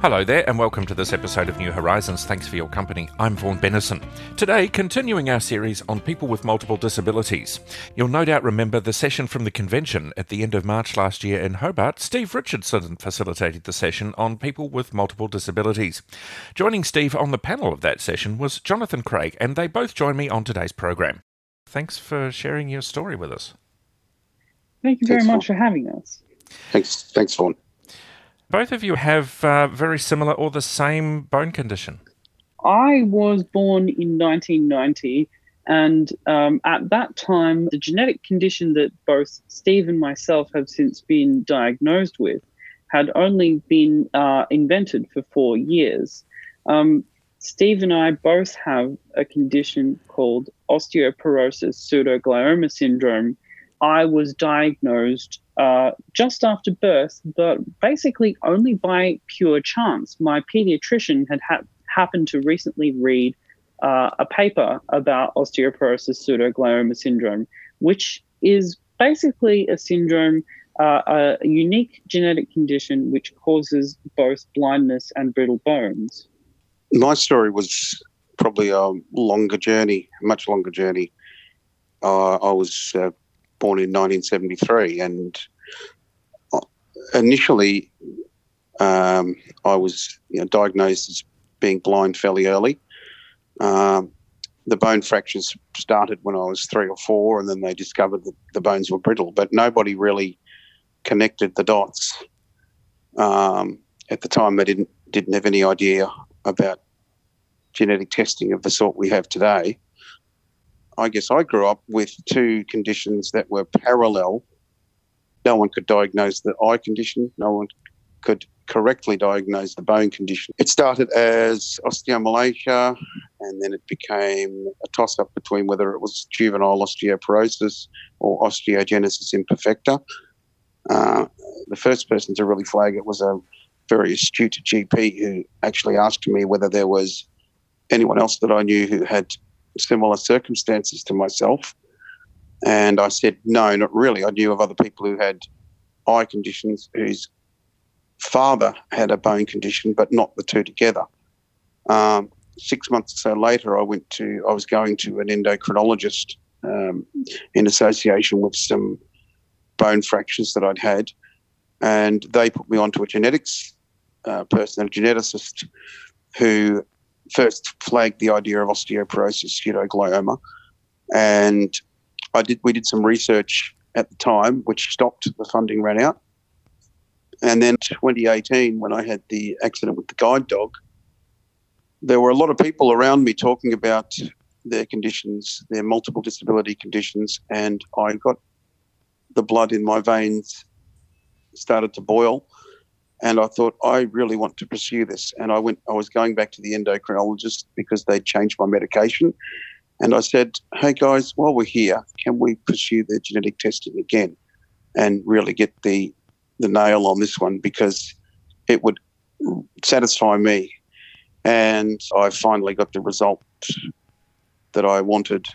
Hello there, and welcome to this episode of New Horizons. Thanks for your company. I'm Vaughan Bennison. Today, continuing our series on people with multiple disabilities. You'll no doubt remember the session from the convention at the end of March last year in Hobart. Steve Richardson facilitated the session on people with multiple disabilities. Joining Steve on the panel of that session was Jonathan Craig, and they both join me on today's program. Thanks for sharing your story with us. Thank you very Thanks, much for having us. Thanks, thanks, Vaughan. Both of you have uh, very similar or the same bone condition. I was born in 1990, and um, at that time, the genetic condition that both Steve and myself have since been diagnosed with had only been uh, invented for four years. Um, Steve and I both have a condition called osteoporosis pseudoglioma syndrome. I was diagnosed uh, just after birth, but basically only by pure chance. My pediatrician had ha- happened to recently read uh, a paper about osteoporosis pseudoglioma syndrome, which is basically a syndrome, uh, a unique genetic condition which causes both blindness and brittle bones. My story was probably a longer journey, a much longer journey. Uh, I was uh, born in 1973, and uh, initially, um, I was you know, diagnosed as being blind fairly early. Um, the bone fractures started when I was three or four, and then they discovered that the bones were brittle, but nobody really connected the dots. Um, at the time, they didn't didn't have any idea about genetic testing of the sort we have today. I guess I grew up with two conditions that were parallel. No one could diagnose the eye condition, no one could correctly diagnose the bone condition. It started as osteomalacia and then it became a toss up between whether it was juvenile osteoporosis or osteogenesis imperfecta. Uh, the first person to really flag it was a very astute GP who actually asked me whether there was anyone else that I knew who had similar circumstances to myself. And I said, no, not really. I knew of other people who had eye conditions whose father had a bone condition, but not the two together. Um, six months or so later, I went to, I was going to an endocrinologist um, in association with some bone fractures that I'd had. And they put me onto a genetics uh, person, a geneticist, who first flagged the idea of osteoporosis pseudoglioma, and I did. We did some research at the time, which stopped. The funding ran out, and then 2018, when I had the accident with the guide dog, there were a lot of people around me talking about their conditions, their multiple disability conditions, and I got the blood in my veins started to boil and I thought I really want to pursue this. And I went. I was going back to the endocrinologist because they'd changed my medication, and I said, "Hey guys, while we're here, can we pursue the genetic testing again, and really get the the nail on this one because it would satisfy me." And I finally got the result that I wanted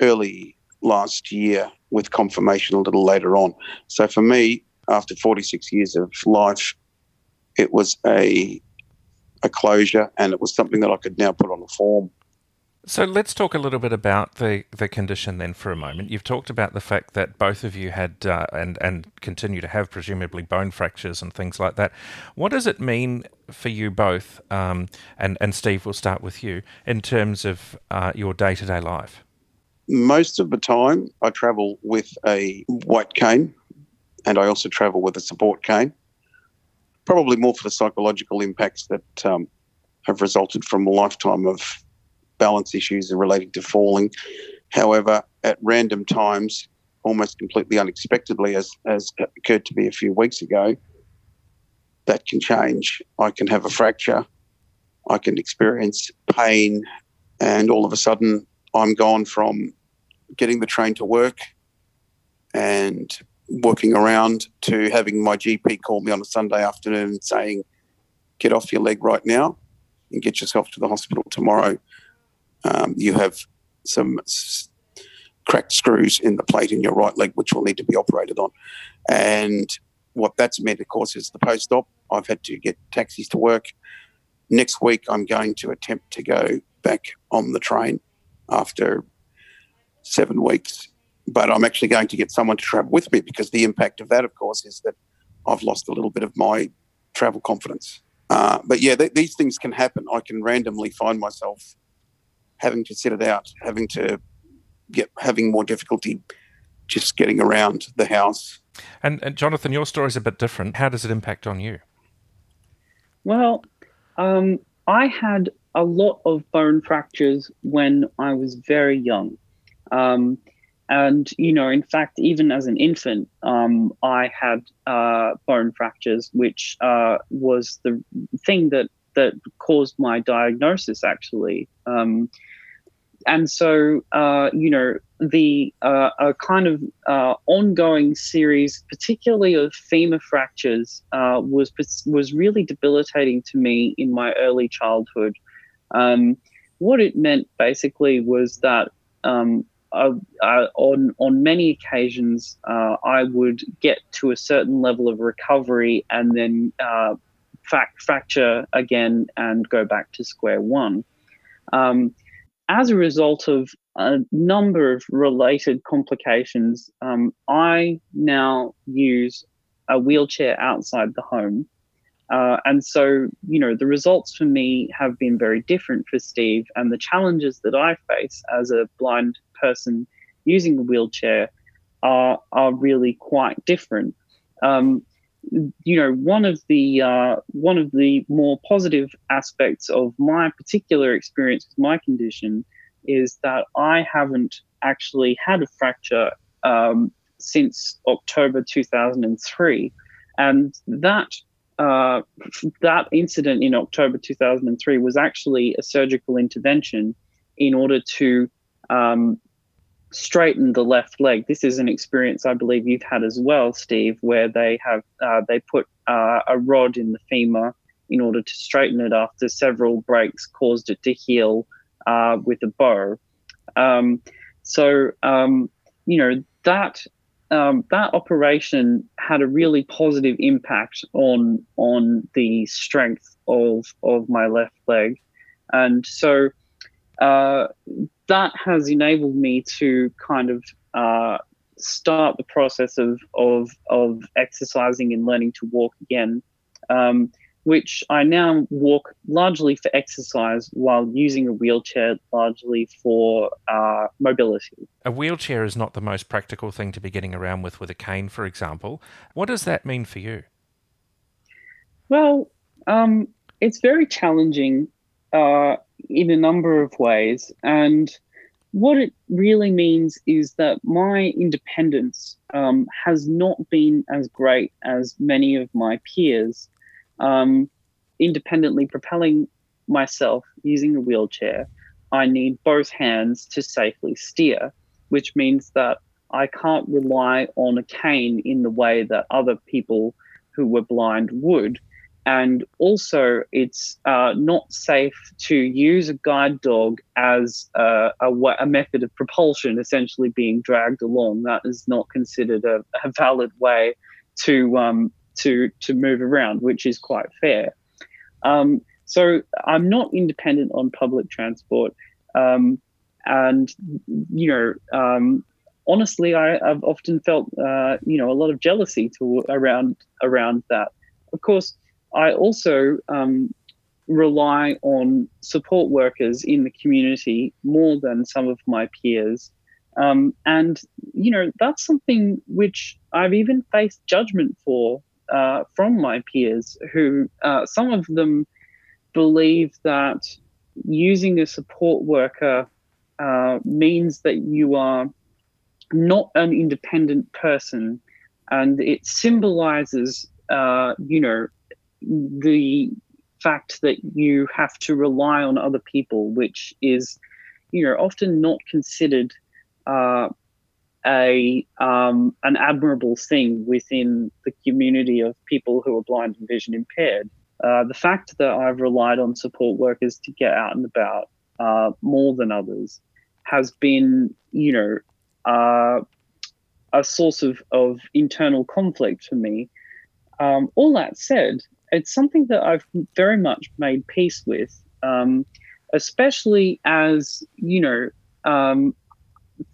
early last year with confirmation a little later on. So for me, after 46 years of life, it was a a closure, and it was something that I could now put on a form. So let's talk a little bit about the, the condition then for a moment. You've talked about the fact that both of you had uh, and and continue to have presumably bone fractures and things like that. What does it mean for you both? Um, and and Steve, we'll start with you in terms of uh, your day to day life. Most of the time, I travel with a white cane, and I also travel with a support cane. Probably more for the psychological impacts that um, have resulted from a lifetime of balance issues relating to falling. However, at random times, almost completely unexpectedly, as, as occurred to me a few weeks ago, that can change. I can have a fracture, I can experience pain, and all of a sudden, I'm gone from getting the train to work and working around to having my GP call me on a Sunday afternoon and saying, get off your leg right now and get yourself to the hospital tomorrow. Um, you have some s- cracked screws in the plate in your right leg, which will need to be operated on. And what that's meant, of course, is the post op. I've had to get taxis to work. Next week, I'm going to attempt to go back on the train after seven weeks. But I'm actually going to get someone to travel with me because the impact of that, of course, is that I've lost a little bit of my travel confidence. Uh, but yeah, th- these things can happen. I can randomly find myself having to sit it out, having to get having more difficulty just getting around the house. And, and Jonathan, your story is a bit different. How does it impact on you? Well, um, I had a lot of bone fractures when I was very young. Um, and, you know, in fact, even as an infant, um, I had uh, bone fractures, which uh, was the thing that, that caused my diagnosis, actually. Um, and so, uh, you know, the uh, a kind of uh, ongoing series, particularly of femur fractures, uh, was was really debilitating to me in my early childhood. Um, what it meant basically was that um, I, I, on on many occasions uh, I would get to a certain level of recovery and then uh, fact, fracture again and go back to square one. Um, as a result of a number of related complications, um, I now use a wheelchair outside the home. Uh, and so, you know, the results for me have been very different for Steve, and the challenges that I face as a blind person using a wheelchair are are really quite different. Um, you know, one of the uh, one of the more positive aspects of my particular experience with my condition is that I haven't actually had a fracture um, since October 2003, and that uh, that incident in October 2003 was actually a surgical intervention in order to um, straighten the left leg. This is an experience I believe you've had as well, Steve, where they have uh, they put uh, a rod in the femur in order to straighten it after several breaks caused it to heal uh, with a bow. Um, so um, you know that um, that operation had a really positive impact on on the strength of of my left leg, and so uh, that has enabled me to kind of uh, start the process of, of, of exercising and learning to walk again, um, which I now walk largely for exercise while using a wheelchair largely for uh, mobility. A wheelchair is not the most practical thing to be getting around with, with a cane, for example. What does that mean for you? Well, um, it's very challenging uh, in a number of ways. And what it really means is that my independence um, has not been as great as many of my peers. Um, independently propelling myself using a wheelchair, I need both hands to safely steer, which means that I can't rely on a cane in the way that other people who were blind would and also it's uh, not safe to use a guide dog as a, a, a, method of propulsion, essentially being dragged along. That is not considered a, a valid way to um, to to move around, which is quite fair. Um, so I'm not independent on public transport, um, and you know. Um, honestly, I, have often felt, uh, you know, a lot of jealousy to around around that. Of course, I also um, rely on support workers in the community more than some of my peers. Um, and, you know, that's something which I've even faced judgment for uh, from my peers, who uh, some of them believe that using a support worker uh, means that you are not an independent person and it symbolizes, uh, you know, the fact that you have to rely on other people, which is, you know, often not considered uh, a um, an admirable thing within the community of people who are blind and vision impaired. Uh, the fact that I've relied on support workers to get out and about uh, more than others has been, you know, uh, a source of, of internal conflict for me. Um, all that said, it's something that I've very much made peace with, um, especially as, you know, um,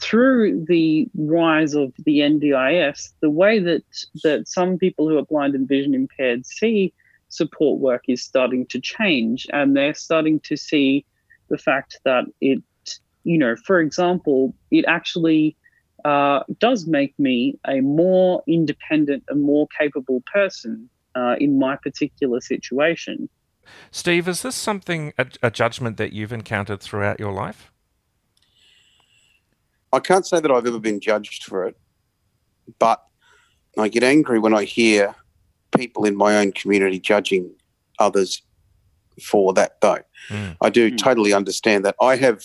through the rise of the NDIS, the way that, that some people who are blind and vision impaired see support work is starting to change, and they're starting to see the fact that it, you know, for example, it actually uh, does make me a more independent and more capable person uh, in my particular situation. Steve, is this something, a, a, judgment that you've encountered throughout your life? I can't say that I've ever been judged for it, but I get angry when I hear people in my own community judging others for that, though. Mm. I do mm. totally understand that. I have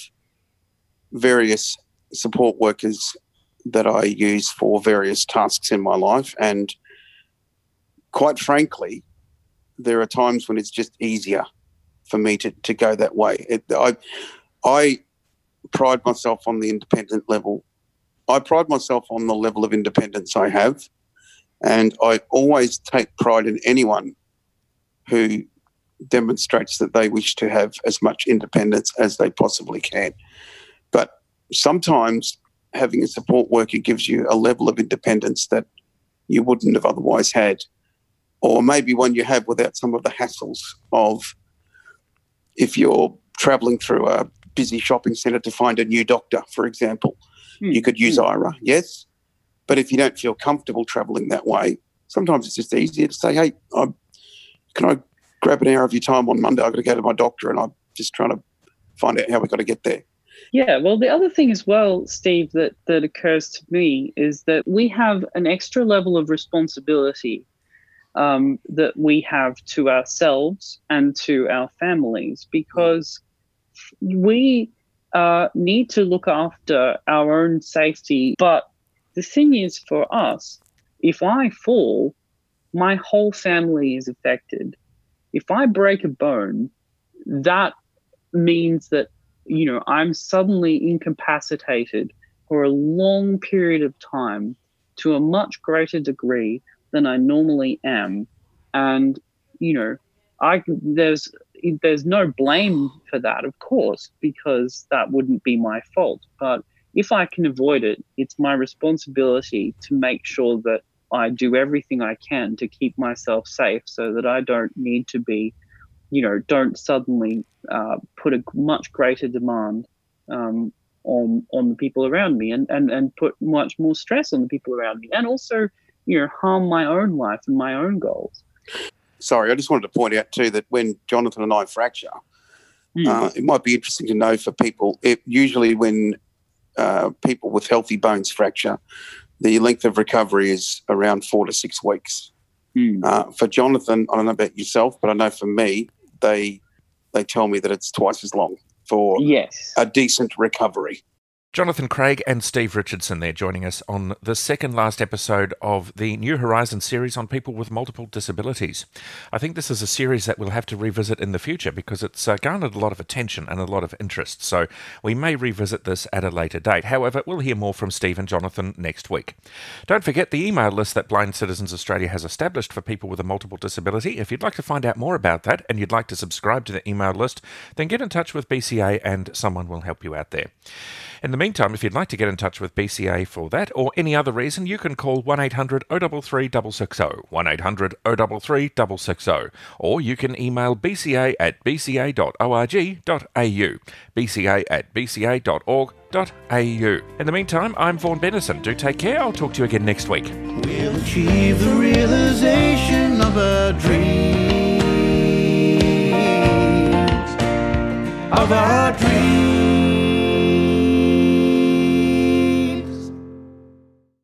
various support workers that I use for various tasks in my life. And quite frankly, there are times when it's just easier for me to, to go that way. It, I, I pride myself on the independent level. I pride myself on the level of independence I have. And I always take pride in anyone who demonstrates that they wish to have as much independence as they possibly can. But sometimes having a support worker gives you a level of independence that you wouldn't have otherwise had, or maybe one you have without some of the hassles of if you're traveling through a busy shopping centre to find a new doctor, for example, mm. you could use mm. Aira, yes. But if you don't feel comfortable traveling that way, sometimes it's just easier to say, hey, I'm, can I grab an hour of your time on Monday? I've got to go to my doctor and I'm just trying to find out how we've got to get there. Yeah, well, the other thing as well, Steve, that, that occurs to me is that we have an extra level of responsibility um, that we have to ourselves and to our families because we uh, need to look after our own safety. But the thing is, for us, if I fall, my whole family is affected. If I break a bone, that means that you know, I'm suddenly incapacitated for a long period of time to a much greater degree than I normally am. And, you know, I there's there's no blame for that, of course, because that wouldn't be my fault. But if I can avoid it, it's my responsibility to make sure that I do everything I can to keep myself safe so that I don't need to be you know, don't suddenly uh, put a much greater demand um, on on the people around me, and, and and put much more stress on the people around me, and also, you know, harm my own life and my own goals. Sorry, I just wanted to point out too that when Jonathan and I fracture, mm. uh, it might be interesting to know for people. It, usually, when uh, people with healthy bones fracture, the length of recovery is around four to six weeks. Mm. Uh, for Jonathan, I don't know about yourself, but I know for me, they they tell me that it's twice as long for yes. a decent recovery. Jonathan Craig and Steve Richardson there joining us on the second last episode of the New Horizons series on people with multiple disabilities. I think this is a series that we'll have to revisit in the future because it's uh, garnered a lot of attention and a lot of interest, so we may revisit this at a later date. However, we'll hear more from Steve and Jonathan next week. Don't forget the email list that Blind Citizens Australia has established for people with a multiple disability. If you'd like to find out more about that and you'd like to subscribe to the email list, then get in touch with BCA and someone will help you out there. In the meantime, if you'd like to get in touch with BCA for that or any other reason, you can call 1 800 033 660, 1 800 033 660, or you can email bca at bca.org.au, bca at bca.org.au. In the meantime, I'm Vaughan Bennison. Do take care. I'll talk to you again next week. We'll achieve the realization of of our dreams.